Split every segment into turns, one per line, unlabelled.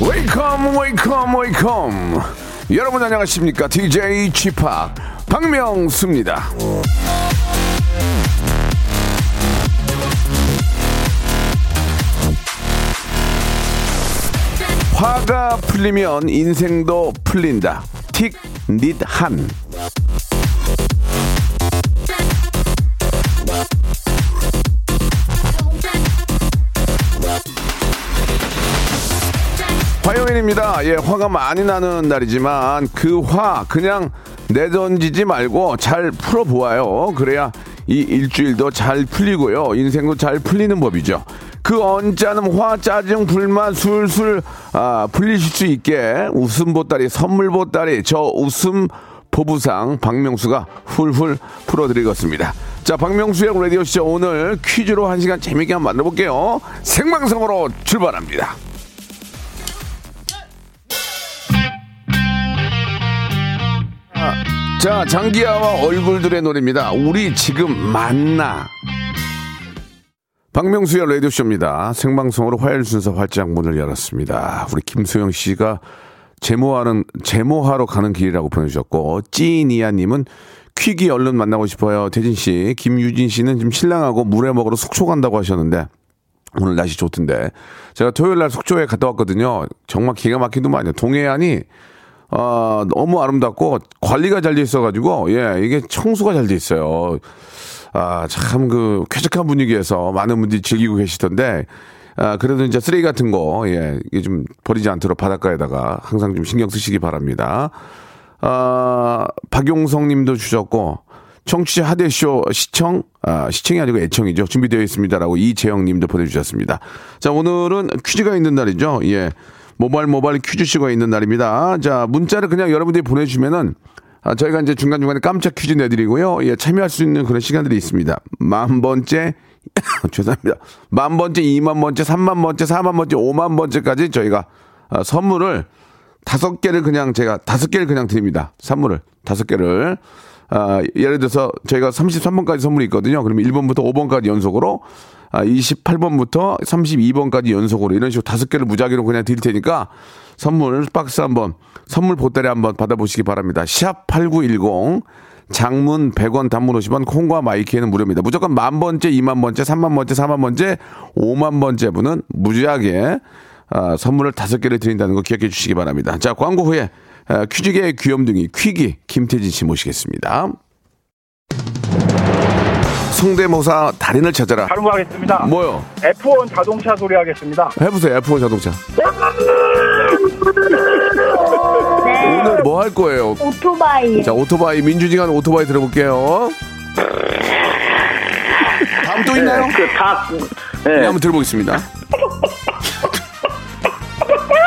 Welcome, welcome, welcome. 여러분 안녕하십니까? DJ p 박명수입니다. 화가 풀리면 인생도 풀린다. 틱, 닛, 한. 화요일입니다. 예, 화가 많이 나는 날이지만 그 화 그냥 내던지지 말고 잘 풀어보아요. 그래야 이 일주일도 잘 풀리고요. 인생도 잘 풀리는 법이죠. 그 언짢은 화, 짜증, 불만 술술 아, 풀리실 수 있게 웃음 보따리, 선물 보따리, 저 웃음 보부상 박명수가 훌훌 풀어드리겠습니다. 자, 박명수의 라디오쇼 오늘 퀴즈로 한 시간 재밌게 한번 만나볼게요. 생방송으로 출발합니다. 자, 장기하와 얼굴들의 노래입니다. 우리 지금 만나. 박명수의 라디오쇼입니다. 생방송으로 화요일 순서 활짝 문을 열었습니다. 우리 김소영 씨가 제모하는, 제모하러 가는 길이라고 보내주셨고, 찌니아님은 퀴기 얼른 만나고 싶어요. 태진 씨, 김유진 씨는 지금 신랑하고 물에 먹으러 속초 간다고 하셨는데, 오늘 날씨 좋던데. 제가 토요일 날 속초에 갔다 왔거든요. 정말 기가 막히더만요. 동해안이 어, 너무 아름답고 관리가 잘 돼 있어가지고, 예, 이게 청소가 잘 돼 있어요. 아, 참 그 쾌적한 분위기에서 많은 분들이 즐기고 계시던데, 아, 그래도 이제 쓰레기 같은 거, 예, 이게 좀 버리지 않도록 바닷가에다가 항상 좀 신경 쓰시기 바랍니다. 아, 박용성 님도 주셨고, 청취자 하대쇼 시청, 아, 시청이 아니고 애청이죠. 준비되어 있습니다라고 이재영 님도 보내주셨습니다. 자, 오늘은 퀴즈가 있는 날이죠. 예. 모바일 모바일 퀴즈쇼가 있는 날입니다. 자, 문자를 그냥 여러분들이 보내주시면은 아, 저희가 이제 중간중간에 깜짝 퀴즈 내드리고요. 예, 참여할 수 있는 그런 시간들이 있습니다. 만 번째, 죄송합니다. 만 번째, 이만 번째, 삼만 번째, 사만 번째, 오만 번째까지 저희가 아, 선물을 다섯 개를 그냥 제가 다섯 개를 그냥 드립니다. 선물을 다섯 개를. 아, 예를 들어서 저희가 33번까지 선물이 있거든요. 그러면 1번부터 5번까지 연속으로 아, 28번부터 32번까지 연속으로 이런 식으로 다섯 개를 무작위로 그냥 드릴 테니까 선물 박스 한번 선물 보따리 한번 받아보시기 바랍니다. 샵 8910 장문 100원 단문 50원 콩과 마이키에는 무료입니다. 무조건 만 번째, 2만 번째, 3만 번째, 4만 번째, 5만 번째 분은 무지하게 아, 선물을 다섯 개를 드린다는 거 기억해 주시기 바랍니다. 자, 광고 후에 아, 퀴즈계의 귀염둥이 퀴기 김태진 씨 모시겠습니다. 성대모사 달인을 찾아라.
다른 거 하겠습니다.
뭐요?
F1 자동차 소리 하겠습니다.
해보세요. F1 자동차. 오늘 뭐 할 거예요?
오토바이.
자, 오토바이 민주지간 오토바이 들어볼게요. 다음 또 있나요?
그 닭.
네,
네.
한번 들어보겠습니다.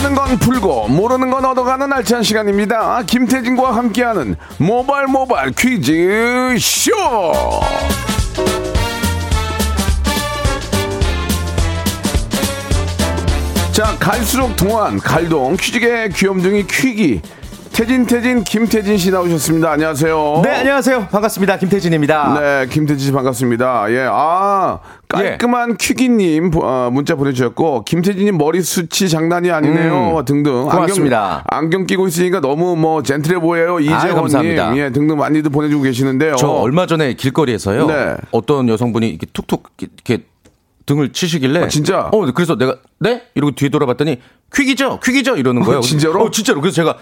아는 건 풀고 모르는 건 얻어가는 알찬 시간입니다. 김태진과 함께하는 모발 모발 퀴즈 쇼. 자 갈수록 동안 갈동 퀴즈계 귀염둥이 퀴기 태진 태진 김태진 씨 나오셨습니다. 안녕하세요.
네, 안녕하세요. 반갑습니다. 김태진입니다.
네, 김태진 씨 반갑습니다. 예, 아 깔끔한 퀴기님 어, 문자 보내주셨고 김태진님 머리 숱이 장난이 아니네요 등등.
음. 고맙습니다.
안경, 안경 끼고 있으니까 너무 뭐 젠틀해 보여요 이재원님
감사합니다.
예 등등 많이들 보내주고 계시는데요.
저 얼마 전에 길거리에서요.
네.
어떤 여성분이 이렇게 툭툭 이렇게 등을 치시길래.
아, 진짜?
어, 그래서 내가 네? 이러고 뒤에 돌아봤더니 퀵이죠, 퀵이죠 이러는 거예요.
어, 진짜로?
어, 진짜로. 그래서 제가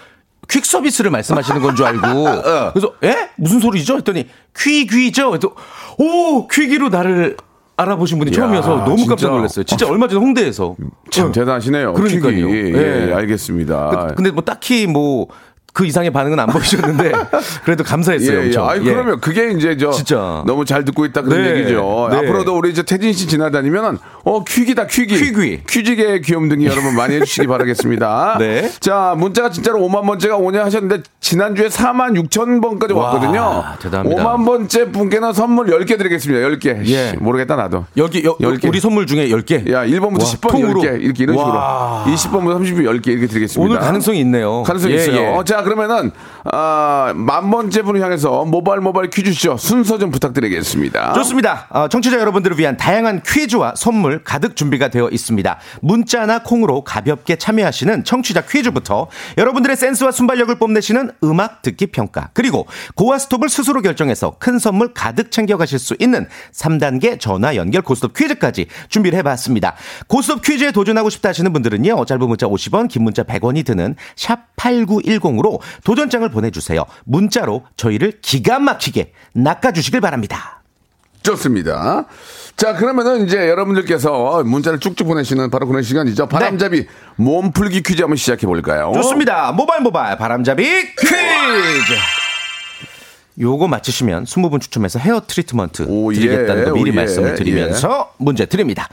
퀵 서비스를 말씀하시는 건 줄 알고.
어.
그래서 에? 무슨 소리죠? 했더니 퀵이죠. 그래서 오 퀵이로 나를 알아보신 분이 처음이어서 너무 깜짝. 놀랐어요. 진짜 얼마 전에 홍대에서.
참
어.
대단하시네요.
그러니까요. 예.
예, 알겠습니다.
그- 근데 뭐 딱히 뭐 그 이상의 반응은 안 보이셨는데 그래도 감사했어요.
예, 예. 아니,
예.
그러면 그게 이제 저
진짜.
너무 잘 듣고 있다 그런
네.
얘기죠.
네.
앞으로도 우리 이제 태진 씨 지나다니면은 어 퀴기다 퀴기.
퀴귀.
퀴직의 귀염둥이 여러분 많이 해주시기 바라겠습니다.
네.
자 문자가 진짜로 5만 번째가 오냐 하셨는데 지난주에 4만 6천 번까지
와,
왔거든요.
대단합니다.
5만 번째 분께는 선물 10개 드리겠습니다. 10개.
예.
모르겠다 나도.
여기 여,
열 개.
우리 선물 중에 10개.
야 1번부터
와,
10번
통으로.
10개 이렇게 이런
와.
식으로 20번부터 30번 10개 이렇게 드리겠습니다.
오늘 가능성이 있네요.
가능성이
예,
있어요.
예.
자, 그러면은, 아, 만 번째 분을 향해서 모바일 모바일 퀴즈쇼 순서 좀 부탁드리겠습니다.
좋습니다. 어, 청취자 여러분들을 위한 다양한 퀴즈와 선물 가득 준비가 되어 있습니다. 문자나 콩으로 가볍게 참여하시는 청취자 퀴즈부터 여러분들의 센스와 순발력을 뽐내시는 음악 듣기 평가 그리고 고와 스톱을 스스로 결정해서 큰 선물 가득 챙겨가실 수 있는 3단계 전화 연결 고스톱 퀴즈까지 준비를 해봤습니다. 고스톱 퀴즈에 도전하고 싶다 하시는 분들은요. 짧은 문자 50원 긴 문자 100원이 드는 샵 8910으로 도전장을 보내 주세요. 문자로 저희를 기가 막히게 낚아주시길 바랍니다.
좋습니다. 자, 그러면은 이제 여러분들께서 문자를 쭉쭉 보내시는 바로 그런 시간이죠. 바람잡이 몸풀기 퀴즈 한번 시작해 볼까요?
네. 좋습니다. 모바일 모바일 바람잡이 퀴즈. 요거 맞히시면 20분 추첨해서 헤어 트리트먼트
오, 예.
드리겠다는 거 미리
오, 예.
말씀을 드리면서 문제 드립니다.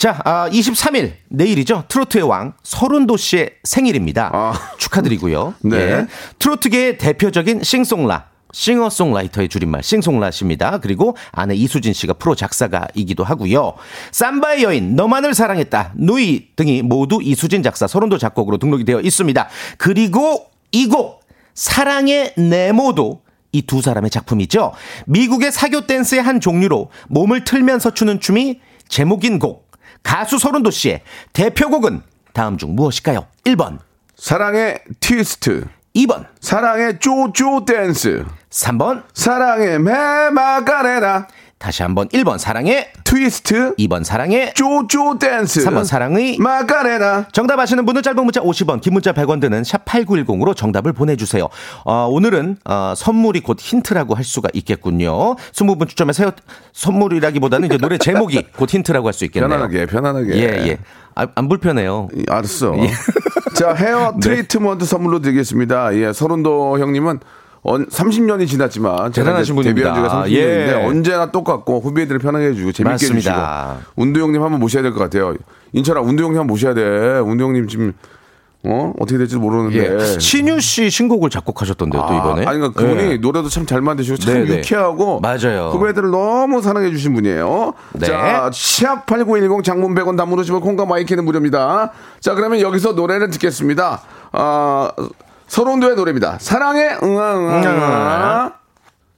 자, 아, 23일 내일이죠. 트로트의 왕 서른도 씨의 생일입니다.
아.
축하드리고요.
네.
예. 트로트계의 대표적인 싱송라 싱어송라이터의 줄임말 싱송라십니다. 그리고 아내 이수진 씨가 프로 작사가이기도 하고요. 삼바의 여인 너만을 사랑했다 누이 등이 모두 이수진 작사 서른도 작곡으로 등록이 되어 있습니다. 그리고 이 곡 사랑의 네모도 이 두 사람의 작품이죠. 미국의 사교 댄스의 한 종류로 몸을 틀면서 추는 춤이 제목인 곡 가수 설운도 씨의 대표곡은 다음 중 무엇일까요? 1번,
사랑의 트위스트.
2번,
사랑의 쪼쪼 댄스.
3번,
사랑의 메마카레나.
다시 한번 1번 사랑의
트위스트.
2번 사랑의
쪼쪼 댄스.
3번 사랑의
마카레나.
정답 아시는 분은 짧은 문자 50원, 긴 문자 100원 드는 샵 8910으로 정답을 보내주세요. 어, 오늘은 어, 선물이 곧 힌트라고 할 수가 있겠군요. 20분 추첨해서 헤어- 선물이라기보다는 이제 노래 제목이 곧 힌트라고 할 수 있겠네요.
편안하게, 편안하게.
예, 예. 아, 안 불편해요.
이, 알았어.
예.
자, 헤어
네.
트리트먼트 선물로 드리겠습니다. 예, 서른도 형님은 언, 30년이 지났지만
대단하신
이제 데뷔한
분입니다.
지가 30년인데
예.
언제나 똑같고 후배들을 편하게 해주고 재밌게
맞습니다.
해주시고 운도 형님 한번 모셔야 될 것 같아요. 인철아 운도 형님 한번 모셔야 돼. 운도 형님 지금 어 어떻게 될지 모르는데.
예. 신유 씨 신곡을 작곡하셨던데요, 또 이번에.
네. 아, 아니, 그러니까 그분이
예.
노래도 참 잘 만드시고 참
네, 네.
유쾌하고
맞아요.
후배들을 너무 사랑해 주신 분이에요.
네.
자, 샵 8910 장문 100원 담으시면 콩과 마이케이는 무료입니다. 자, 그러면 여기서 노래를 듣겠습니다. 아, 설운도의 노래입니다. 사랑의 응아 응아 응아.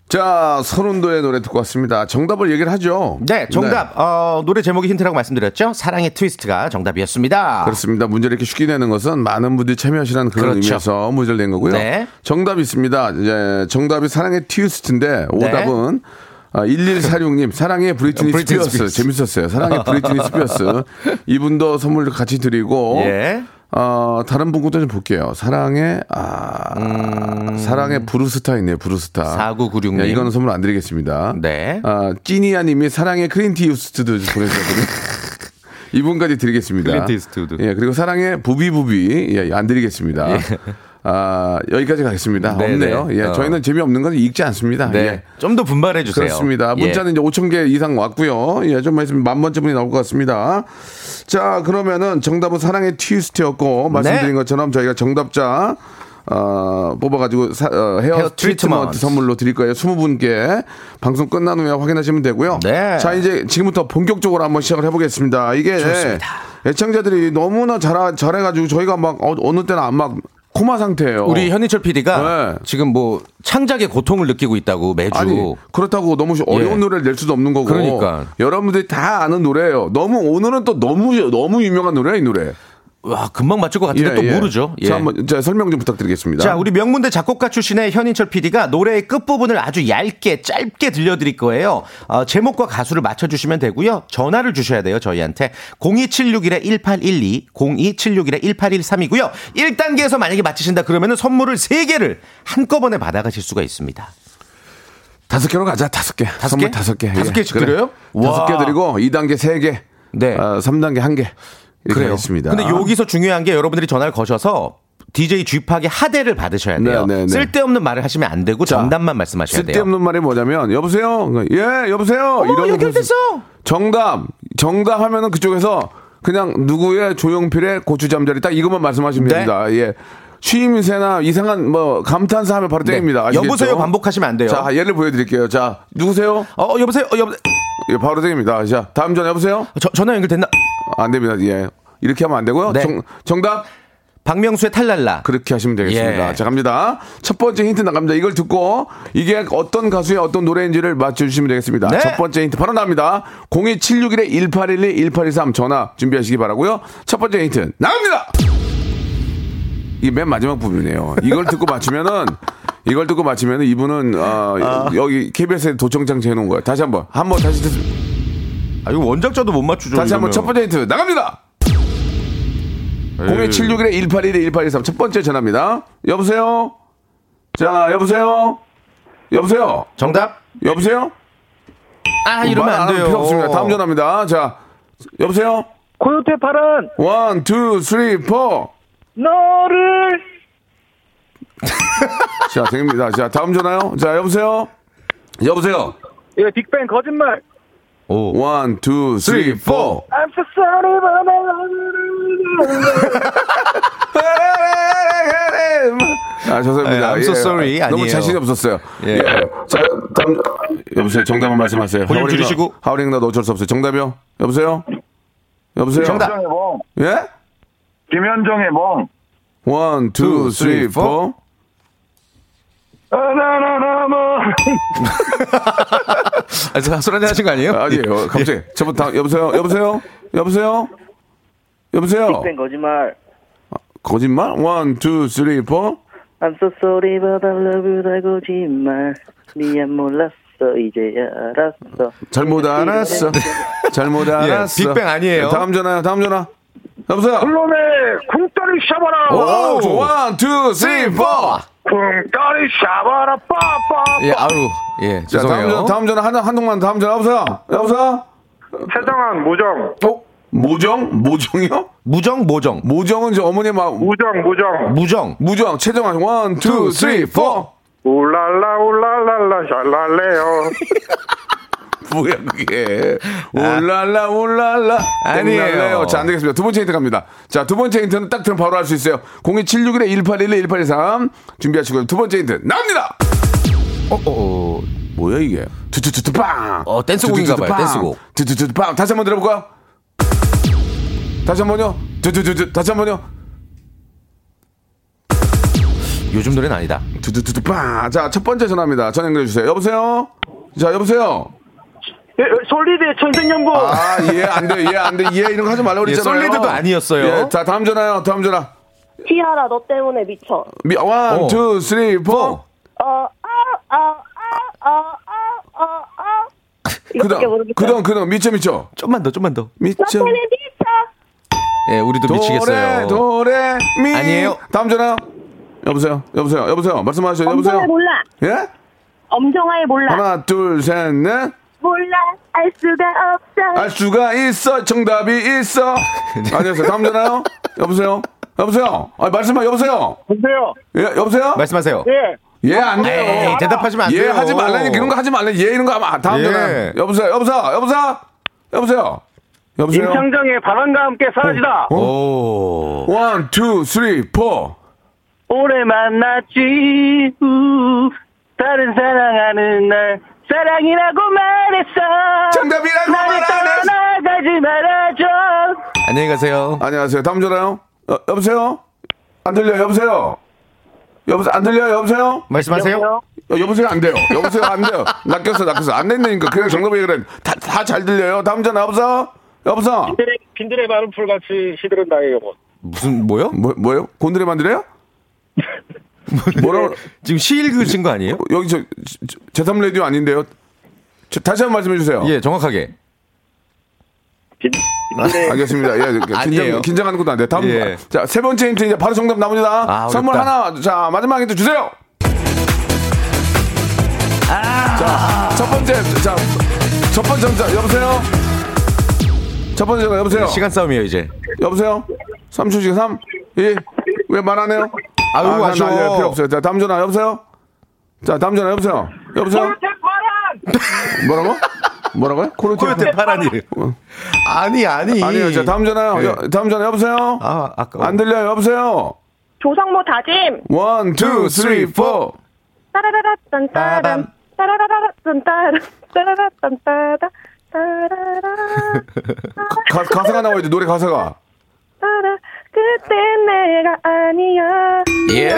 자, 설운도의 노래 듣고 왔습니다. 정답을 얘기를 하죠.
네, 정답. 어, 노래 제목이 힌트라고 말씀드렸죠? 사랑의 트위스트가 정답이었습니다.
그렇습니다. 문제를 이렇게 쉽게 내는 것은 많은 분들이 참여하시라는 그런
그렇죠.
의미에서 문제를 낸 거고요.
네.
정답이 있습니다. 이제 정답이 사랑의 트위스트인데 오답은 아, 1146님 사랑의 브리트니
브리트니
스피어스
스피어스.
재밌었어요. 사랑의 브리트니 스피어스 이분도 선물 같이 드리고
예.
어, 다른 분 것도 좀 볼게요. 사랑의 아 사랑의 브루스타 있네요. 브루스타.
4996 님.
네, 이거는 선물 안 드리겠습니다.
네.
아 찌니아 님이 사랑의 클린트 이스트우드도 보내주셨거든요. 이분까지 드리겠습니다.
이스트우드.
예, 그리고 사랑의 부비부비 예, 안 드리겠습니다. 아 여기까지 가겠습니다.
네,
없네요.
네.
예,
어.
저희는 재미없는 건 읽지 않습니다.
네.
예.
좀 더 분발해 주세요.
그렇습니다.
예.
문자는 이제 5천 개 이상 왔고요. 예, 좀만 있으면 만 번째 분이 나올 것 같습니다. 자, 그러면은 정답은 사랑의 트위스트였고 말씀드린
네.
것처럼 저희가 정답자 어, 뽑아가지고 사- 어, 헤어,
헤어
트리트먼트. 선물로 드릴 거예요. 20분께 방송 끝난 후에 확인하시면 되고요.
네.
자, 이제 지금부터 본격적으로 한번 시작을 해보겠습니다. 이게
좋습니다.
애청자들이 너무나 잘, 잘해가지고 저희가 막 어, 느 때는 안막 코마 상태예요.
우리 현인철 PD가
네.
지금 뭐 창작의 고통을 느끼고 있다고 매주.
아니 그렇다고 너무 쉬- 어려운
예.
노래를 낼 수도 없는 거고.
그러니까.
여러분들이 다 아는 노래예요. 너무 오늘은 또 너무 너무 유명한 노래야 이 노래.
와 금방 맞출 것 같은데
예,
또
예.
모르죠. 예.
자 한번 자, 설명 좀 부탁드리겠습니다.
자, 우리 명문대 작곡가 출신의 현인철 PD가 노래의 끝부분을 아주 얇게, 짧게 들려드릴 거예요. 어, 제목과 가수를 맞춰주시면 되고요. 전화를 주셔야 돼요, 저희한테. 02761-1812, 02761-1813이고요. 1단계에서 만약에 맞히신다 그러면 선물을 3개를 한꺼번에 받아가실 수가 있습니다.
다섯 개로 가자. 다섯 개.
다섯
선물
개?
다섯 개.
다섯 개씩 드려요?
다섯 개
와.
드리고 2단계 세 개.
네.
아, 3단계 한 개.
그래요.
하겠습니다.
근데 여기서 중요한 게 여러분들이 전화를 거셔서 DJ 쥐팍의 하대를 받으셔야 돼요.
네, 네, 네.
쓸데없는 말을 하시면 안 되고
자,
정답만 말씀하셔야 돼요.
쓸데없는 말이 뭐냐면 여보세요. 예, 여보세요. 이런
연결됐어.
정답. 정답 하면은 그쪽에서 그냥 누구의 조용필의 고추 잠자리 딱 이것만 말씀하시면
네.
됩니다. 예. 쉬임새나 이상한 뭐 감탄사 하면 바로 땡입니다.
네. 여보세요 반복하시면 안 돼요.
자, 예를 보여드릴게요. 자, 누구세요?
어, 여보세요? 어, 여보,
예, 바로 땡입니다. 자, 다음 전화 여보세요?
저, 전화 연결됐나?
안 됩니다. 예. 이렇게 하면 안 되고요.
네.
정, 정답?
박명수의 탈랄라.
그렇게 하시면 되겠습니다.
예.
자, 갑니다. 첫 번째 힌트 나갑니다. 이걸 듣고 이게 어떤 가수의 어떤 노래인지를 맞춰주시면 되겠습니다.
네.
첫 번째 힌트 바로 나옵니다. 02761-1812-1823 전화 준비하시기 바라고요 첫 번째 힌트 나갑니다! 이게 맨 마지막 부분이네요. 이걸 듣고 맞추면은 이걸 듣고 맞추면은 이분은 어, 여기 KBS에 도청장치 해놓은 거예요. 다시 한번 한번 다시 듣,
아, 이거 원작자도 못 맞추죠.
다시 한번. 첫 번째 힌트 나갑니다. 02761-1812-1823 첫 번째 전화입니다. 여보세요? 자, 여보세요? 여보세요?
정답?
여보세요?
아, 이러면 말안
하면
돼요.
필요 없습니다. 다음 전화입니다. 자, 여보세요?
코요태 파란
one, two, three, four.
너를
자, 됩니다. 자, 다음 전화요. 자, 여보세요? 여보세요?
예 빅뱅 거짓말
오.
one, two, three, four.
I'm so sorry but
아, 죄송합니다.
예, I'm so sorry.
너무
아니에요.
자신이 없었어요.
예.
예. 자, 다음, 여보세요. 정답만 말씀하세요. 하울링
줄이시고.
나- 하울링 나도 어쩔 수 없어요. 정답이요? 여보세요? 여보세요?
정답.
김현정의 멍
예?
김현정의 멍
one, two, three, four.
나나나나 멍
아, 저 소리 하신 거 아니에요?
아니에요. 갑자기. 저부터 다- 여보세요? 여보세요? 여보세요? 여보세요?
빅뱅 거짓말
거짓말? one, two, three, four.
I'm so sorry but I love you 다 거짓말 미안 몰랐어 이제야 알았어
잘못 알았어. 잘못 알았어.
예, 빅뱅 아니에요.
다음 전화요. 다음 전화. 여보세요?
클론의 쿵따리 샤바라
오, 좋아. one, two, three, four.
쿵따리 샤바라 빠빠
예, 아유, 예,
자, 다음
죄송해요.
전화, 다음 전화, 한, 한동안 다음 전화. 여보세요? 여보세요?
최정한 모정
어? 모정? 모정이요?
무정, 모정.
모정은 저 어머니 막,
무정 무정
무정.
무정, 최정환, one, two, three, four.
울랄라 울랄랄라 샬랄레요
뭐야, 그게. 울랄라, 울랄라.
아니에요.
땡날래요. 자, 안 되겠습니다. 두 번째 힌트 갑니다. 자, 두 번째 힌트는 딱 들으면 바로 알 수 있어요. 02761-1811-1823. 준비하시고요. 두 번째 힌트, 나옵니다!
어, 어, 어.
뭐야, 이게? 투투투투 빵!
어, 댄스곡인가 봐요, 댄스곡.
투투투투 빵! 다시 한번 들어볼까요? 다시 한 번요. 투투투투, 다시 한 번요.
요즘 노래는 아니다.
투투투투 빵! 자, 첫 번째 전화입니다. 전화 연결해 주세요. 여보세요? 자, 여보세요?
예, 솔리드의 천생연분
아, 예, 안 돼, 예, 안 돼, 예, 이런 거 하지 말라고
예,
그랬잖아요.
솔리드도 아니었어요.
예, 자, 다음 전화요, 다음 전화.
티아라 너 때문에 미쳐.
미, one,
어.
two, three, four.
어, 아, 아, 아, 아, 아, 아, 아. 이거밖에
그다음. 그다음, 그다음, 미쳐, 미쳐.
좀만 더, 좀만 더.
미쳐.
너 때문에 미쳐.
예, 우리도
도레,
미치겠어요.
도레, 미.
아니에요.
다음 전화. 여보세요, 여보세요, 여보세요. 말씀하세요, 여보세요.
엄정화의 몰라.
예?
엄정화의 몰라.
하나, 둘, 셋, 넷.
알 수가 없어.
알 수가 있어. 정답이 있어. 안녕하세요. 다음 전화요. 여보세요. 여보세요. 아, 말씀하 여보세요.
보세요
예, 여보세요.
말씀하세요.
예
예, 안 돼요.
에이, 대답하시면 안
예,
돼요.
하지 말라니 그런 거 하지 말라. 예, 이런 거 하면 안- 다음
예.
전화. 여보세요. 여보세요. 여보세요. 여보세요. 여보세요.
임창정의 바람과 함께 사라지다
어?
오.
one, two, three, four.
오래 만났지 우, 다른 사랑하는 날 사랑이라고 말했어
정답이라고 말하는.
떠나가지 말아줘
안녕히 가세요.
안녕하세요. 다음 전화요. 어, 여보세요. 안 들려요. 여보세요. 여보세요? 안 들려요? 여보세요?
말씀하세요.
여, 여보세요? 안 돼요. 여보세요? 안 돼요. 낚였어, 낚였어. 안 된다니까. 그냥 정답이 그래. 다, 다 잘 들려요. 다음 전화 여보세요? 여보세요?
빈들의, 빈들의 마른 풀같이 시들은 나의 영혼.
무슨 뭐요?
뭐, 뭐요? 곤드레 만드래요? 뭐라고?
지금 시 읽으신 거 아니에요?
여기 저, 저, 제3 라디오 아닌데요? 저, 다시 한 번 말씀해 주세요.
예, 정확하게.
빈, 빈들의
알겠습니다. 예. 긴장, 긴장하는 것도 안 돼. 다음,
예.
자, 세 번째 힌트 이제 바로 정답 나옵니다.
아,
선물. 하나, 자, 마지막 힌트 주세요! 자, 첫 번째, 자, 첫 번째 전화, 여보세요? 첫 번째 여보세요?
시간 싸움이에요, 이제.
여보세요? 3초 시간 3, 2, 왜 말 안 해요?
아유,
난
아쉬워.
알려요. 필요 없어요. 자, 다음 전화, 여보세요? 자, 다음 전화, 여보세요? 여보세요? 뭐라고? 뭐라고요? 코르테
코요테 파란이. 아니, 아니.
아니요, 자, 다음 전화요.
예.
여- 다음 전화, 여보세요?
아, 아까.
안 들려요, 여보세요?
조성모 다짐.
one, two, three, four.
따라라라 딴따람. 따라라라 딴따람. 따라라 딴따다. 따라라.
가, 가사가 나와야지, 노래 가사가.
따라. 그때 내가 아니야.
예!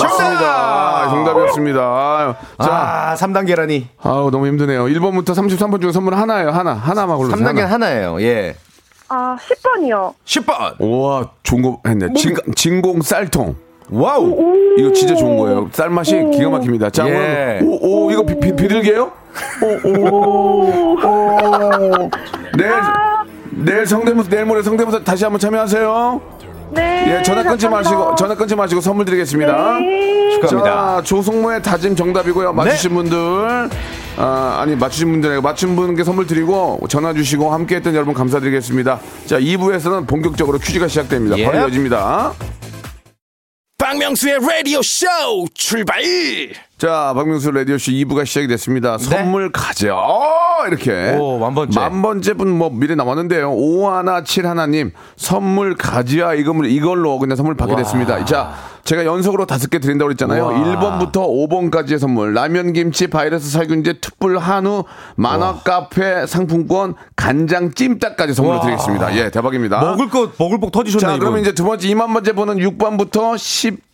맞습니다. 정답이었습니다. 자,
자, 3단 계란이.
아우, 너무 힘드네요. 1번부터 33번 중에 선물 하나예요, 하나. 하나만 골라주세요.
3단 계란
하나.
하나예요. 예.
아, 10번이요.
10번.
우와, 좋은 거 했네. 진, 진공 쌀통.
Wow.
이거 진짜 좋은 거예요. 쌀맛이 기가 막힙니다. 자,
예.
오늘 오, 오, 이거 비, 비, 비둘기예요? 오, 오, 오. 내일, 내일 성대모사, 내일 모레 성대모사 다시 한번 참여하세요.
네.
예, 전화 끊지
감사합니다.
마시고, 전화 끊지 마시고 선물 드리겠습니다.
네.
축하합니다.
자, 조성모의 다짐 정답이고요. 맞추신 분들, 아, 아니, 맞추신 분들, 아니고 맞춘 분께 선물 드리고, 전화 주시고, 함께 했던 여러분 감사드리겠습니다. 자, 2부에서는 본격적으로 퀴즈가 시작됩니다.
예.
바로 이어집니다.
박명수의 라디오 쇼 출발
자, 박명수 라디오쇼 2부가 시작이 됐습니다. 선물 가져. 어, 이렇게.
네. 오, 만 번째.
만 번째 분 뭐 미리 나왔는데요. 5171님, 선물 가지야. 이걸, 이걸로 그냥 선물 받게 됐습니다. 자, 제가 연속으로 다섯 개 드린다고 그랬잖아요.
와.
1번부터 5번까지의 선물. 라면, 김치, 바이러스 살균제, 투뿔, 한우, 만화, 카페, 상품권, 간장, 찜닭까지 선물로
와.
드리겠습니다. 예, 대박입니다.
먹을 거, 먹을 복 터지셨네.
자. 그러면 이제 두 번째 2만 번째 번은 6번부터 10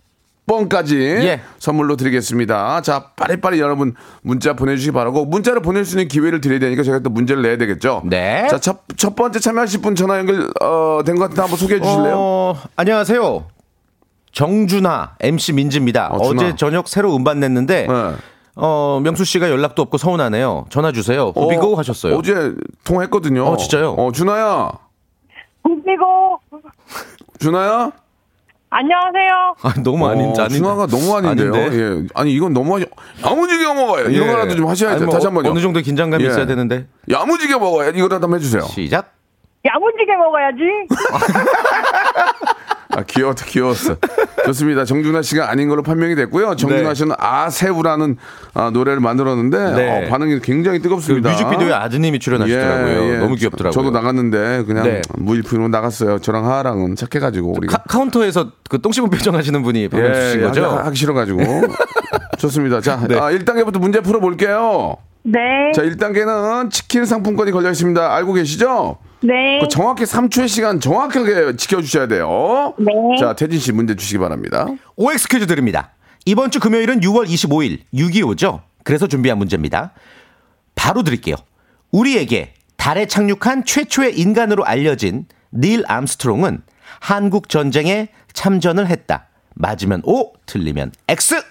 번까지
예.
선물로 드리겠습니다. 자, 빠리빠리 여러분 문자 보내주시기 바라고 문자를 보낼 수 있는 기회를 드려야 되니까 제가 또 문제를 내야 되겠죠.
네.
자, 첫, 첫 번째 참여하실 분 전화 연결 어, 된것 같은데 한번 소개해 주실래요?
어, 안녕하세요. 정준하 MC 민지입니다.
어.
어제 저녁 새로 음반 냈는데
네.
어, 명수 씨가 연락도 없고 서운하네요. 전화 주세요. 후비고
어,
하셨어요.
어제 통화했거든요.
어, 진짜요?
어, 준아야.
웃기고.
준아야?
안녕하세요.
아, 너무 아닌
어. 준아가 너무 아닌데요.
아닌데.
예. 아니, 이건 너무 아니, 야무지게 먹어요. 이런
예.
거라도 좀 하셔야죠.
아니, 뭐
다시 한 번요.
어느 정도 긴장감이
예.
있어야 되는데.
야무지게 먹어요. 이거라도 한번 해주세요.
시작.
야무지게 먹어야지.
아, 귀여웠다, 귀여웠어. 좋습니다. 정준하 씨가 아닌 걸로 판명이 됐고요. 정준하
네.
씨는 아새우라는 아, 노래를 만들었는데
네.
어, 반응이 굉장히
그
뜨겁습니다.
뮤직비디오에 아드님이 출연하시더라고요. 너무 귀엽더라고요.
저도 나갔는데 그냥
네.
무일푼으로 나갔어요. 저랑 하하랑은 착해가지고 우리가.
카, 카운터에서 그 똥 씹은 표정 하시는 분이 방금 주신
예,
거죠?
하기, 하기 싫어가지고. 좋습니다. 자,
네.
아, 1단계부터 문제 풀어볼게요.
네.
자, 1단계는 치킨 상품권이 걸려 있습니다. 알고 계시죠?
네.
그 정확히 3초의 시간 정확하게 지켜주셔야 돼요.
네.
자, 태진 씨 문제 주시기 바랍니다.
OX 퀴즈 드립니다. 이번 주 금요일은 6월 25일 6.25죠. 그래서 준비한 문제입니다. 바로 드릴게요. 우리에게 달에 착륙한 최초의 인간으로 알려진 닐 암스트롱은 한국 전쟁에 참전을 했다. 맞으면 O, 틀리면 X.
X.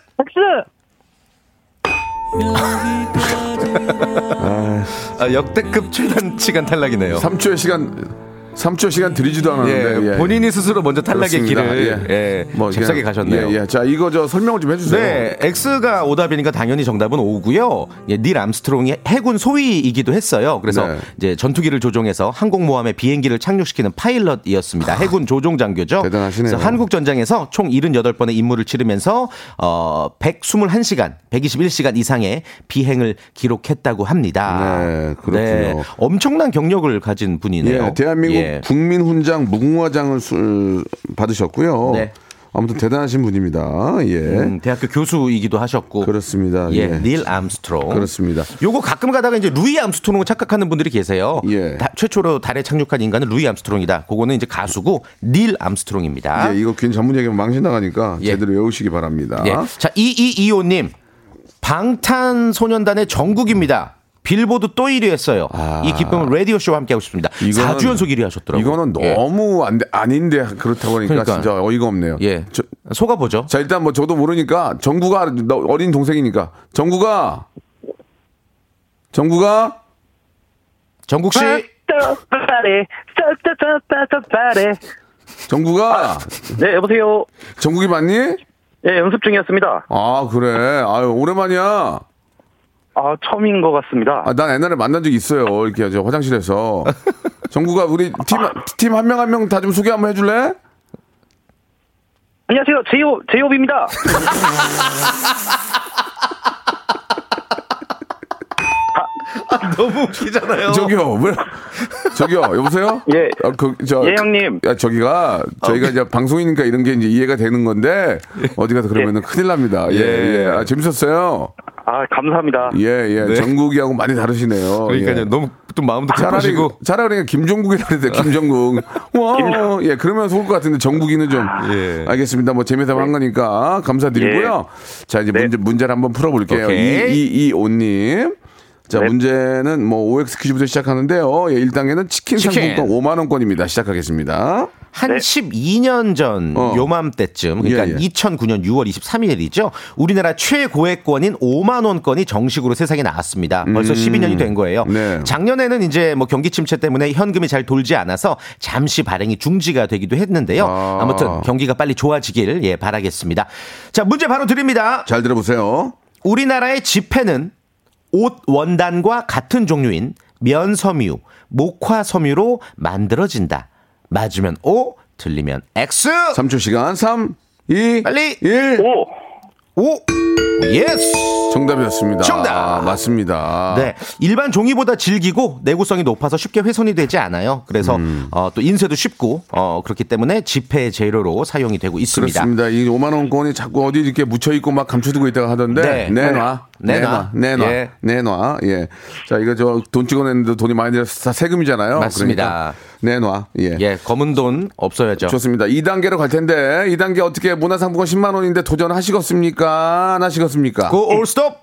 아, 역대급 최단 시간 탈락이네요.
3초의 시간 3초 시간 드리지도 않았는데
예,
예.
본인이 스스로 먼저 탈락의
그렇습니다.
길을 예,
뭐
잽싸게 가셨네요.
예, 예. 자, 이거 저 설명을 좀 해주세요.
네, X가 오답이니까 당연히 정답은 O고요. 예, 닐 암스트롱이 해군 소위이기도 했어요. 그래서
네.
이제 전투기를 조종해서 항공모함에 비행기를 착륙시키는 파일럿이었습니다. 해군 조종 장교죠.
대단하시네요.
그래서 한국 전쟁에서 총 78번의 임무를 치르면서 어 121시간, 121시간 이상의 비행을 기록했다고 합니다.
네, 그렇군요.
엄청난 경력을 가진 분이네요.
예, 대한민국
예.
국민훈장 무궁화장을 수- 받으셨고요.
네.
아무튼 대단하신 분입니다. 예.
음, 대학교 교수이기도 하셨고.
그렇습니다.
예,
예.
닐 암스트롱.
그렇습니다.
요거 가끔 가다가 이제 루이 암스트롱을 착각하는 분들이 계세요.
예.
다- 최초로 달에 착륙한 인간은 루이 암스트롱이다. 그거는 이제 가수고 닐 암스트롱입니다.
예, 이거 괜히 전문 얘기하면 망신 나가니까
예.
제대로 외우시기 바랍니다.
예. 자, 2225님. 방탄소년단의 정국입니다. 빌보드 또 1위 했어요. 이 기쁨은 라디오쇼와 함께 하고 싶습니다.
아. 이거는-
4주 연속 1위 하셨더라고요.
이거는
예.
너무 안 돼, 아닌데 그렇다고 하니까
그러니까.
진짜 어이가 없네요.
예.
저-
속아보죠.
자 일단 뭐 저도 모르니까 정구가 너 어린 동생이니까 정구가 정구가
정국 씨.
정구가
네, 여보세요.
정국이 맞니?
예, 연습 중이었습니다.
아 그래. 아유 오랜만이야.
아, 처음인 것 같습니다.
아, 난 옛날에 만난 적 있어요. 이렇게 저 화장실에서. 정구가 우리 팀 팀 한 명 한 명 다 좀 소개 한번 해줄래?
안녕하세요. 제이홉, 제이홉입니다.
너무 웃기잖아요.
저기요, 왜? 저기요, 여보세요?
예.
아, 그, 저,
예, 형님.
야, 저기가, 저희가 이제 방송이니까 이런 게 이제 이해가 되는 건데, 어디 가서 그러면 은 큰일 납니다. 예, 예. 아, 재밌었어요.
아, 감사합니다.
예, 예. 정국이하고 많이 다르시네요.
네. 그러니까요.
예.
너무 좀 마음도
차라리. 차라리 그냥 김종국이라 그랬어요, 김종국. 와, 예, 그러면 좋을 것 같은데, 정국이는 좀.
예.
알겠습니다. 뭐, 재미있어 한 거니까 감사드리고요. 자, 이제
네.
문제, 문제를 한번 풀어볼게요. 2225님. 자,
네.
문제는 뭐, OX 퀴즈부터 시작하는데요. 예, 1단계는 치킨,
치킨.
상품권 5만 원권입니다. 시작하겠습니다.
한 12년 전
어.
요맘때쯤 그러니까
예, 예.
2009년 6월 23일이죠. 우리나라 최고액권인 5만 원권이 정식으로 세상에 나왔습니다. 벌써 12년이 된 거예요.
음. 네.
작년에는 이제 뭐 경기 침체 때문에 현금이 잘 돌지 않아서 잠시 발행이 중지가 되기도 했는데요.
아.
아. 무튼 경기가 빨리 좋아지길 예 바라겠습니다. 자, 문제 바로 드립니다.
잘 들어보세요.
우리나라의 지폐는 옷 원단과 같은 종류인 면 섬유, 목화 섬유로 만들어진다. 맞으면 O, 틀리면 X.
3초 시간. 3, 2,
빨리.
1.
오,
O. Yes.
정답이었습니다.
정답.
아, 맞습니다.
네. 일반 종이보다 질기고 내구성이 높아서 쉽게 훼손이 되지 않아요. 그래서
음.
어, 또 인쇄도 쉽고 어, 그렇기 때문에 지폐 재료로 사용이 되고 있습니다.
그렇습니다. 이 5만 원권이 자꾸 어디 이렇게 묻혀 있고 막 감춰두고 있다가 하던데
네.
내놔,
네.
내놔,
내놔.
내놔,
예.
내놔. 예. 자 이거 저 돈 찍어냈는데 돈이 많이 들어서 다 세금이잖아요.
맞습니다.
그러니까 내놔. 예.
예, 검은 돈 없어야죠.
좋습니다. 2단계로 갈 텐데 2단계 어떻게 문화상품권 10만 원인데 도전하시겠습니까? 안 하시겠습니까?
고 올 스톱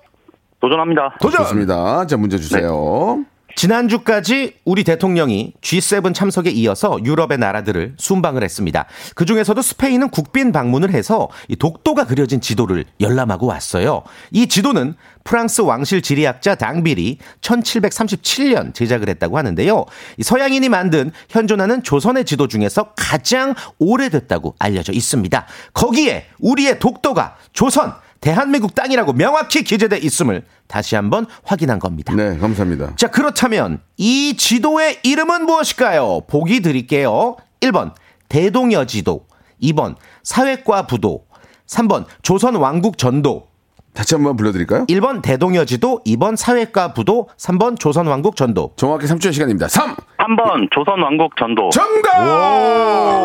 도전합니다.
도전.
좋습니다. 자 문제 주세요.
지난주까지 우리 대통령이 G7 참석에 이어서 유럽의 나라들을 순방을 했습니다. 그 중에서도 스페인은 국빈 방문을 해서 이 독도가 그려진 지도를 열람하고 왔어요. 이 지도는 프랑스 왕실 지리학자 당빌이 1737년 제작을 했다고 하는데요. 이 서양인이 만든 현존하는 조선의 지도 중에서 가장 오래됐다고 알려져 있습니다. 거기에 우리의 독도가 조선 대한민국 땅이라고 명확히 기재돼 있음을 다시 한번 확인한 겁니다.
네, 감사합니다.
자, 그렇다면 이 지도의 이름은 무엇일까요? 보기 드릴게요. 1번 대동여 지도, 2번 사회과 부도, 3번 조선 왕국 전도,
다시 한번 불러드릴까요?
1번 대동여 지도, 2번 사회과 부도, 3번 조선 왕국 전도.
정확히 3초의 시간입니다. 3
3번 조선 왕국 전도.
정답.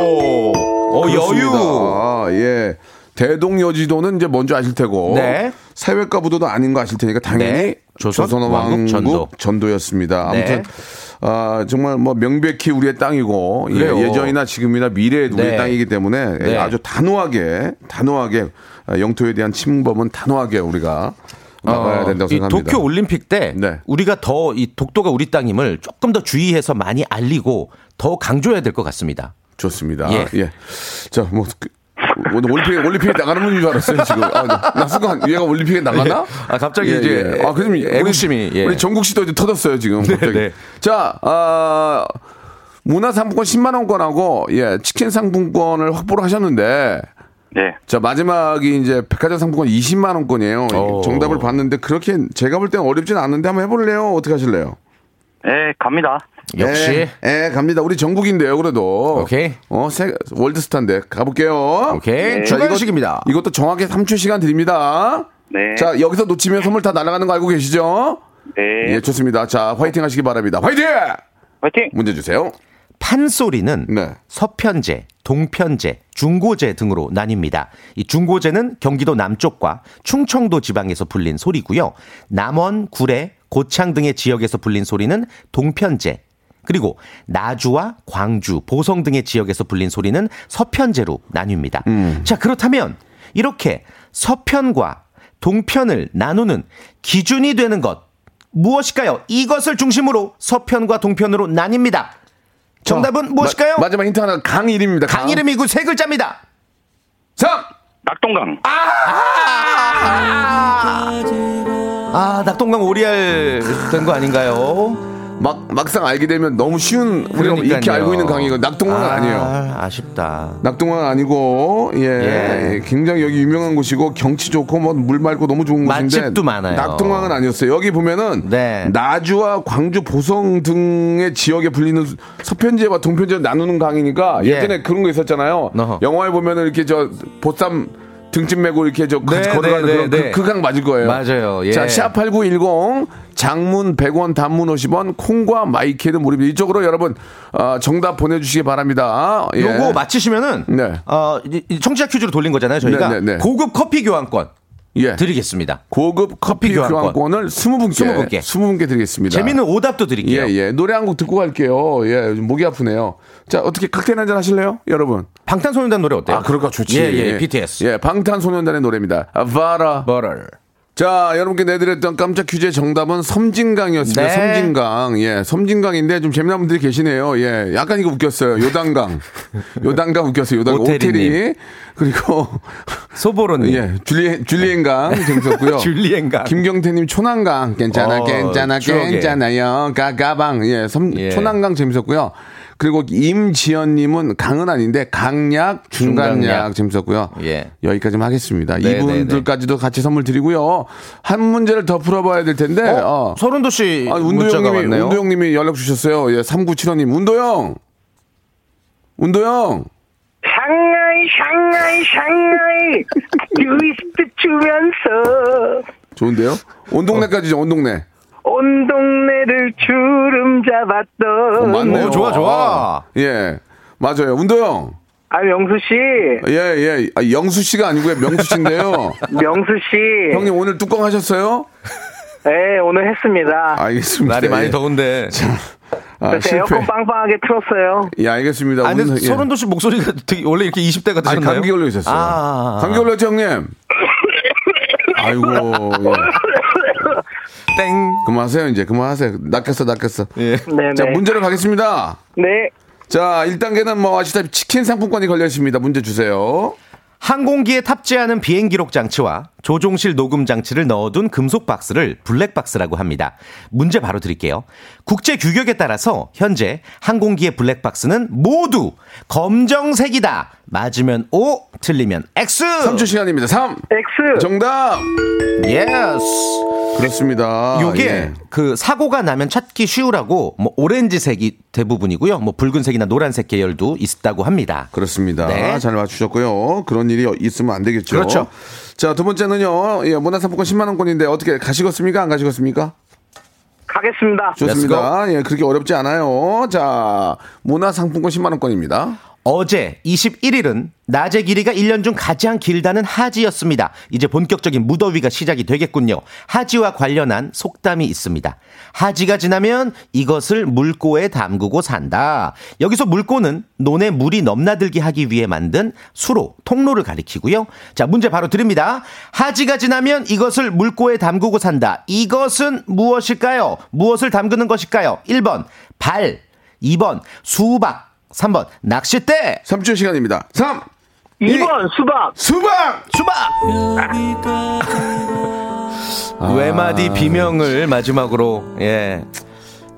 어, 여유.
아, 예. 대동여지도는 이제 뭔지 아실 테고
네.
사회과 부도도 아닌 거 아실 테니까 당연히
네. 조선
조선,
왕국
왕국
전도.
전도. 였습니다
네.
아무튼 아, 정말 뭐 명백히 우리의 땅이고 예,
그래요.
예전이나 지금이나 미래에도 우리의
네.
땅이기 때문에
네.
아주 단호하게 단호하게 아, 영토에 대한 침범은 단호하게 우리가 나가야 된다고
어, 이
생각합니다.
도쿄 올림픽 때
네.
우리가 더 이 독도가 우리 땅임을 조금 더 주의해서 많이 알리고 더 강조해야 될 것 같습니다.
좋습니다.
예.
예. 자, 뭐, 그, 오늘 올림픽에, 올림픽에 나가는 분인 줄 알았어요, 지금. 아, 나, 나 순간 얘가 올림픽에 나가나?
아, 갑자기 이제
아, 그럼 우리,
애국심이, 예.
우리 전국 씨도 이제 터졌어요, 지금. 갑자기.
네.
자, 아, 문화상품권 10만 원권하고, 예, 치킨 상품권을 확보를 하셨는데,
네.
자, 마지막이 이제 백화점 상품권 20만 원권이에요.
오.
정답을 봤는데, 그렇게 제가 볼 때는 어렵진 않는데 한번 해볼래요? 어떻게 하실래요?
네, 갑니다.
역시
예, 예, 갑니다. 우리 전국인데요, 그래도.
오케이.
어, 세, 월드스타인데 가볼게요.
오케이.
자,
출발식입니다.
이것, 이것도 정확히 3초 시간 드립니다.
네.
자, 여기서 놓치면 선물 다 날아가는 거 알고 계시죠?
네.
예, 좋습니다. 자, 화이팅 하시기 바랍니다. 화이팅!
화이팅!
문제 주세요.
판소리는
네.
서편제, 동편제, 중고제 등으로 나뉩니다. 이 중고제는 경기도 남쪽과 충청도 지방에서 불린 소리고요. 남원, 구례, 고창 등의 지역에서 불린 소리는 동편제. 그리고 나주와 광주, 보성 등의 지역에서 불린 소리는 서편제로 나뉩니다. 자, 그렇다면 이렇게 서편과 동편을 나누는 기준이 되는 것 무엇일까요? 이것을 중심으로 서편과 동편으로 나뉩니다. 정답은 무엇일까요?
마, 지막 힌트 하나 강 이름입니다.
강 이름이고 세 글자입니다.
3.
낙동강.
아, 낙동강 오리알 된 거 아닌가요?
막 막상 알게 되면 너무 쉬운 우리가
그러니까요.
익히 알고 있는 강이고 낙동강은 아, 니에요
아, 아쉽다.
낙동강 아니고 예,
예.
굉장히 여기 유명한 곳이고 경치 좋고 뭐 물 맑고 너무 좋은 곳인데
맛집도 많아요.
낙동강은 아니었어요. 여기 보면은
네.
나주와 광주, 보성 등의 지역에 불리는 서편제와 동편제를 나누는 강이니까
예.
예전에 그런 거 있었잖아요.
어허.
영화에 보면은 이렇게 저 보쌈 등짐 메고 이렇게 저 같이
네,
걸어가는
네,
그런
네, 네.
그강 맞을 거예요.
맞아요. 예.
자, 샵8910 장문 100원 단문 50원 콩과 마이케는 무료입니다. 이쪽으로 여러분 어, 정답 보내 주시기 바랍니다. 예.
요거 맞히시면은
네.
어, 청취자 퀴즈로 돌린 거잖아요, 저희가. 고급 커피 교환권
예.
드리겠습니다.
고급 커피
커피 교환권.
교환권을 20분께
20분께.
20분께 드리겠습니다.
재밌는 오답도 드릴게요.
예, 예. 노래 한 곡 듣고 갈게요. 예, 요즘 목이 아프네요. 자, 어떻게 칵테일 한잔 하실래요? 여러분.
방탄소년단 노래 어때요?
아, 그럴까 좋지.
예, 예, BTS.
예, 방탄소년단의 노래입니다. 아, 바라.
버럴.
자, 여러분께 내드렸던 깜짝 퀴즈의 정답은 섬진강이었습니다.
네.
섬진강. 예, 섬진강인데 좀 재미난 분들이 계시네요. 예, 약간 이거 웃겼어요. 요단강. 요단강 웃겼어요. 요단강.
오태리.
그리고,
소보로님.
예, 줄리, 줄리엔강 재밌었고요.
줄리엔강.
김경태님 초난강. 괜찮아,
어,
괜찮아,
추억에.
괜찮아요. 가가방. 예, 섬,
예.
초난강 재밌었고요. 그리고 임지연님은 강은 아닌데 강약, 중간약,
중간약.
재밌었고요.
예.
여기까지만 하겠습니다.
네,
이분들까지도 같이 선물 드리고요. 한 문제를 더 풀어봐야 될 텐데. 어.
서른도 씨
아, 운도형님이. 운도형님이 연락 주셨어요. 예, 3975님. 운도형! 운도형!
샹하이 샹하이 샹하이 트위스트 추면서
좋은데요? 온 동네까지죠, 온 동네.
온 동네를 주름 잡았던
어, 맞네요.
오, 좋아, 좋아.
아, 예. 맞아요. 운도형.
아 명수 씨
예, 예. 아, 영수 씨가 아니고요. 명수 씨인데요.
명수 씨
형님 오늘 뚜껑 하셨어요?
네 오늘 했습니다
알겠습니다.
날이 많이
예.
더운데.
아,
그래서
실패.
에어컨 빵빵하게 틀었어요
예, 알겠습니다.
아니, 근데
오늘, 예.
서른도 씨 목소리가 되게 원래 이렇게 20대 같으셨나요?
아니, 감기 걸려 있었어요.
아,
감기 걸렸죠, 형님? 아이고, 예.
땡.
그만하세요, 이제. 그만하세요. 낚였어, 낚였어.
예.
네네
자, 문제로 가겠습니다.
네
자, 1단계는 뭐 아시다시피 치킨 상품권이 걸려 있습니다. 문제 주세요.
항공기에 탑재하는 비행 기록 장치와 조종실 녹음 장치를 넣어둔 금속 박스를 블랙박스라고 합니다. 문제 바로 드릴게요. 국제 규격에 따라서 현재 항공기의 블랙박스는 모두 검정색이다. 맞으면 O, 틀리면 X.
3초 시간입니다. 3.
X
정답!
Yes.
그렇습니다.
요게
예.
그 사고가 나면 찾기 쉬우라고 뭐 오렌지색이 대부분이고요. 뭐 붉은색이나 노란색 계열도 있다고 합니다.
그렇습니다.
네.
잘 맞추셨고요. 그런 일이 있으면 안 되겠죠.
그렇죠.
자, 두 번째는요. 예, 문화상품권 10만 원권인데 어떻게 가시겠습니까? 안 가시겠습니까?
가겠습니다
좋습니다. 예, 그렇게 어렵지 않아요. 자, 문화상품권 10만원권입니다.
어제 21일은 낮의 길이가 1년 중 가장 길다는 하지였습니다. 이제 본격적인 무더위가 시작이 되겠군요. 하지와 관련한 속담이 있습니다. 하지가 지나면 이것을 물고에 담그고 산다. 여기서 물고는 논에 물이 넘나들게 하기 위해 만든 수로, 통로를 가리키고요. 자, 문제 바로 드립니다. 하지가 지나면 이것을 물꼬에 담그고 산다. 이것은 무엇일까요? 무엇을 담그는 것일까요? 1번, 발. 2번, 수박. 3번, 낚싯대.
3초 시간입니다. 3.
2번 수박
수박!
수박! 외마디 비명을 마지막으로, 예,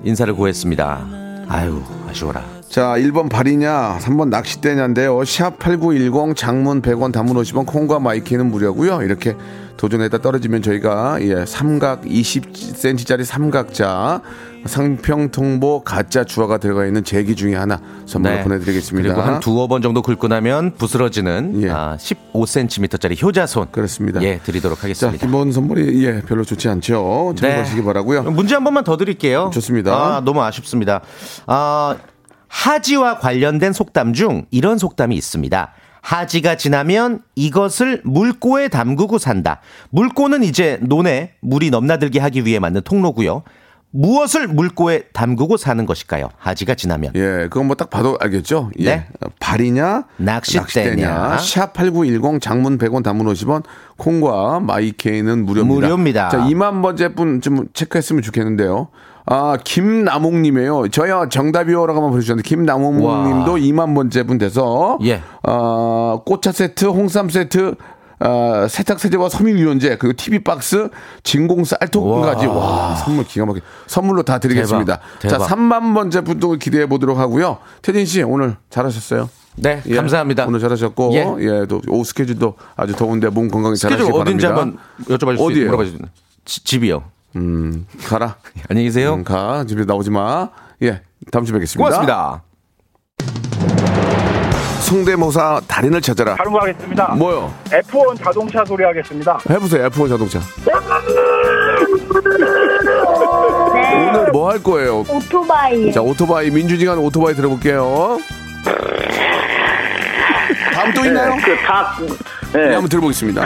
인사를 고했습니다. 아유, 아쉬워라.
자, 1번 발이냐, 3번 낚싯대냐인데요. 샵8910 장문 100원 단문 50원 콩과 마이케이는 무료고요. 이렇게 도전에다 떨어지면 저희가 예, 삼각 20cm짜리 삼각자 상평통보 가짜 주화가 들어가 있는 제기 중에 하나 선물로 보내드리겠습니다.
네. 그리고 한 두어 번 정도 긁고 나면 부스러지는
예.
아, 15cm짜리 효자손.
그렇습니다.
예, 드리도록
자,
하겠습니다.
기본 선물이 예, 별로 좋지 않죠. 참고하시기 바라고요.
문제 한 번만 더 드릴게요.
좋습니다.
아, 너무 아쉽습니다. 아, 하지와 관련된 속담 중 이런 속담이 있습니다. 하지가 지나면 이것을 물고에 담그고 산다. 물고는 이제 논에 물이 넘나들게 하기 위해 만든 통로고요. 무엇을 물고에 담그고 사는 것일까요? 하지가 지나면.
예, 그건 뭐 딱 봐도 알겠죠? 예.
네.
발이냐?
낚싯대냐?
샵8910 장문 100원 단문 50원 콩과 마이케이는 무료입니다.
무료입니다.
자, 2만 번째 분 좀 체크했으면 좋겠는데요. 아, 김나몽님이에요. 저야 정답이요라고 한번 보내주셨는데, 김나몽님도
와.
2만 번째 분 돼서,
예.
아, 꽃차 세트, 홍삼 세트, 아, 세탁 세제와 섬유 유연제 그리고 TV 박스, 진공 쌀통까지 와, 선물 기가 막히게 선물로 다 드리겠습니다.
대박, 대박.
자, 3만 번째 분도 기대해 보도록 하고요. 태진 씨 오늘 잘하셨어요.
네,
예,
감사합니다.
오늘 잘하셨고,
예.
예, 또 오후 스케줄도 아주 더운데 몸 건강히 잘하시기
어딘지
바랍니다.
한번 여쭤봐 주세요.
어디예요?
물어봐 주세요. 지- 집이요.
음, 가라.
안녕히 계세요.
음, 가. 집에 나오지 마. 예, 다음 주에 뵙겠습니다.
고맙습니다.
성대모사 달인을 찾아라.
다른 거 하겠습니다.
뭐요?
F1 자동차 소리 하겠습니다.
해보세요. F1 자동차. 오늘 뭐 할 거예요?
오토바이.
자, 오토바이 민주지간 오토바이 들어볼게요. 다음 또 있나요?
그 닭.
네,
네.
한번 들어보겠습니다.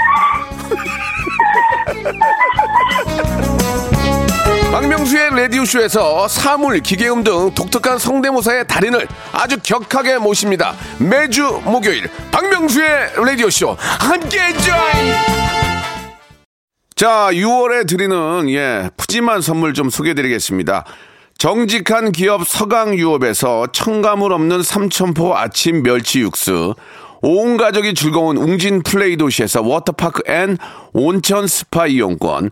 박명수의 라디오쇼에서 사물, 기계음 등 독특한 성대모사의 달인을 아주 격하게 모십니다. 매주 목요일 박명수의 라디오쇼 함께해 줘요. 자, 6월에 드리는 예 푸짐한 선물 좀 소개드리겠습니다. 정직한 기업 서강유업에서 첨가물 없는 삼천포 아침 멸치 육수, 온 가족이 즐거운 웅진 플레이 도시에서 워터파크 and 온천 스파 이용권,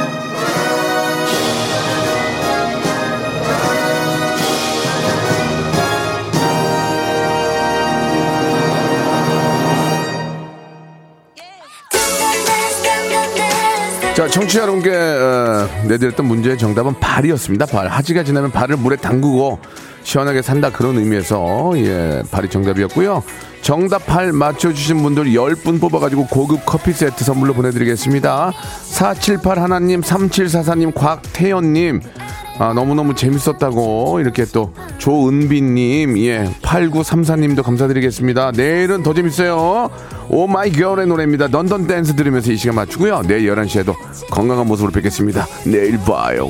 자, 청취자 여러분께 어, 내드렸던 문제의 정답은 발이었습니다. 발. 하지가 지나면 발을 물에 담그고 시원하게 산다 그런 의미에서 예 발이 정답이었고요. 정답 8 맞춰주신 분들 10분 뽑아가지고 고급 커피 세트 선물로 보내드리겠습니다. 478 하나님, 3744님, 곽태연님, 아, 너무너무 재밌었다고 이렇게 또 조은비님, 예, 8934님도 감사드리겠습니다. 내일은 더 재밌어요. 오 마이 걸의 노래입니다. Dun Dun Dance 들으면서 이 시간 맞추고요. 내일 11시에도 건강한 모습으로 뵙겠습니다. 내일 봐요.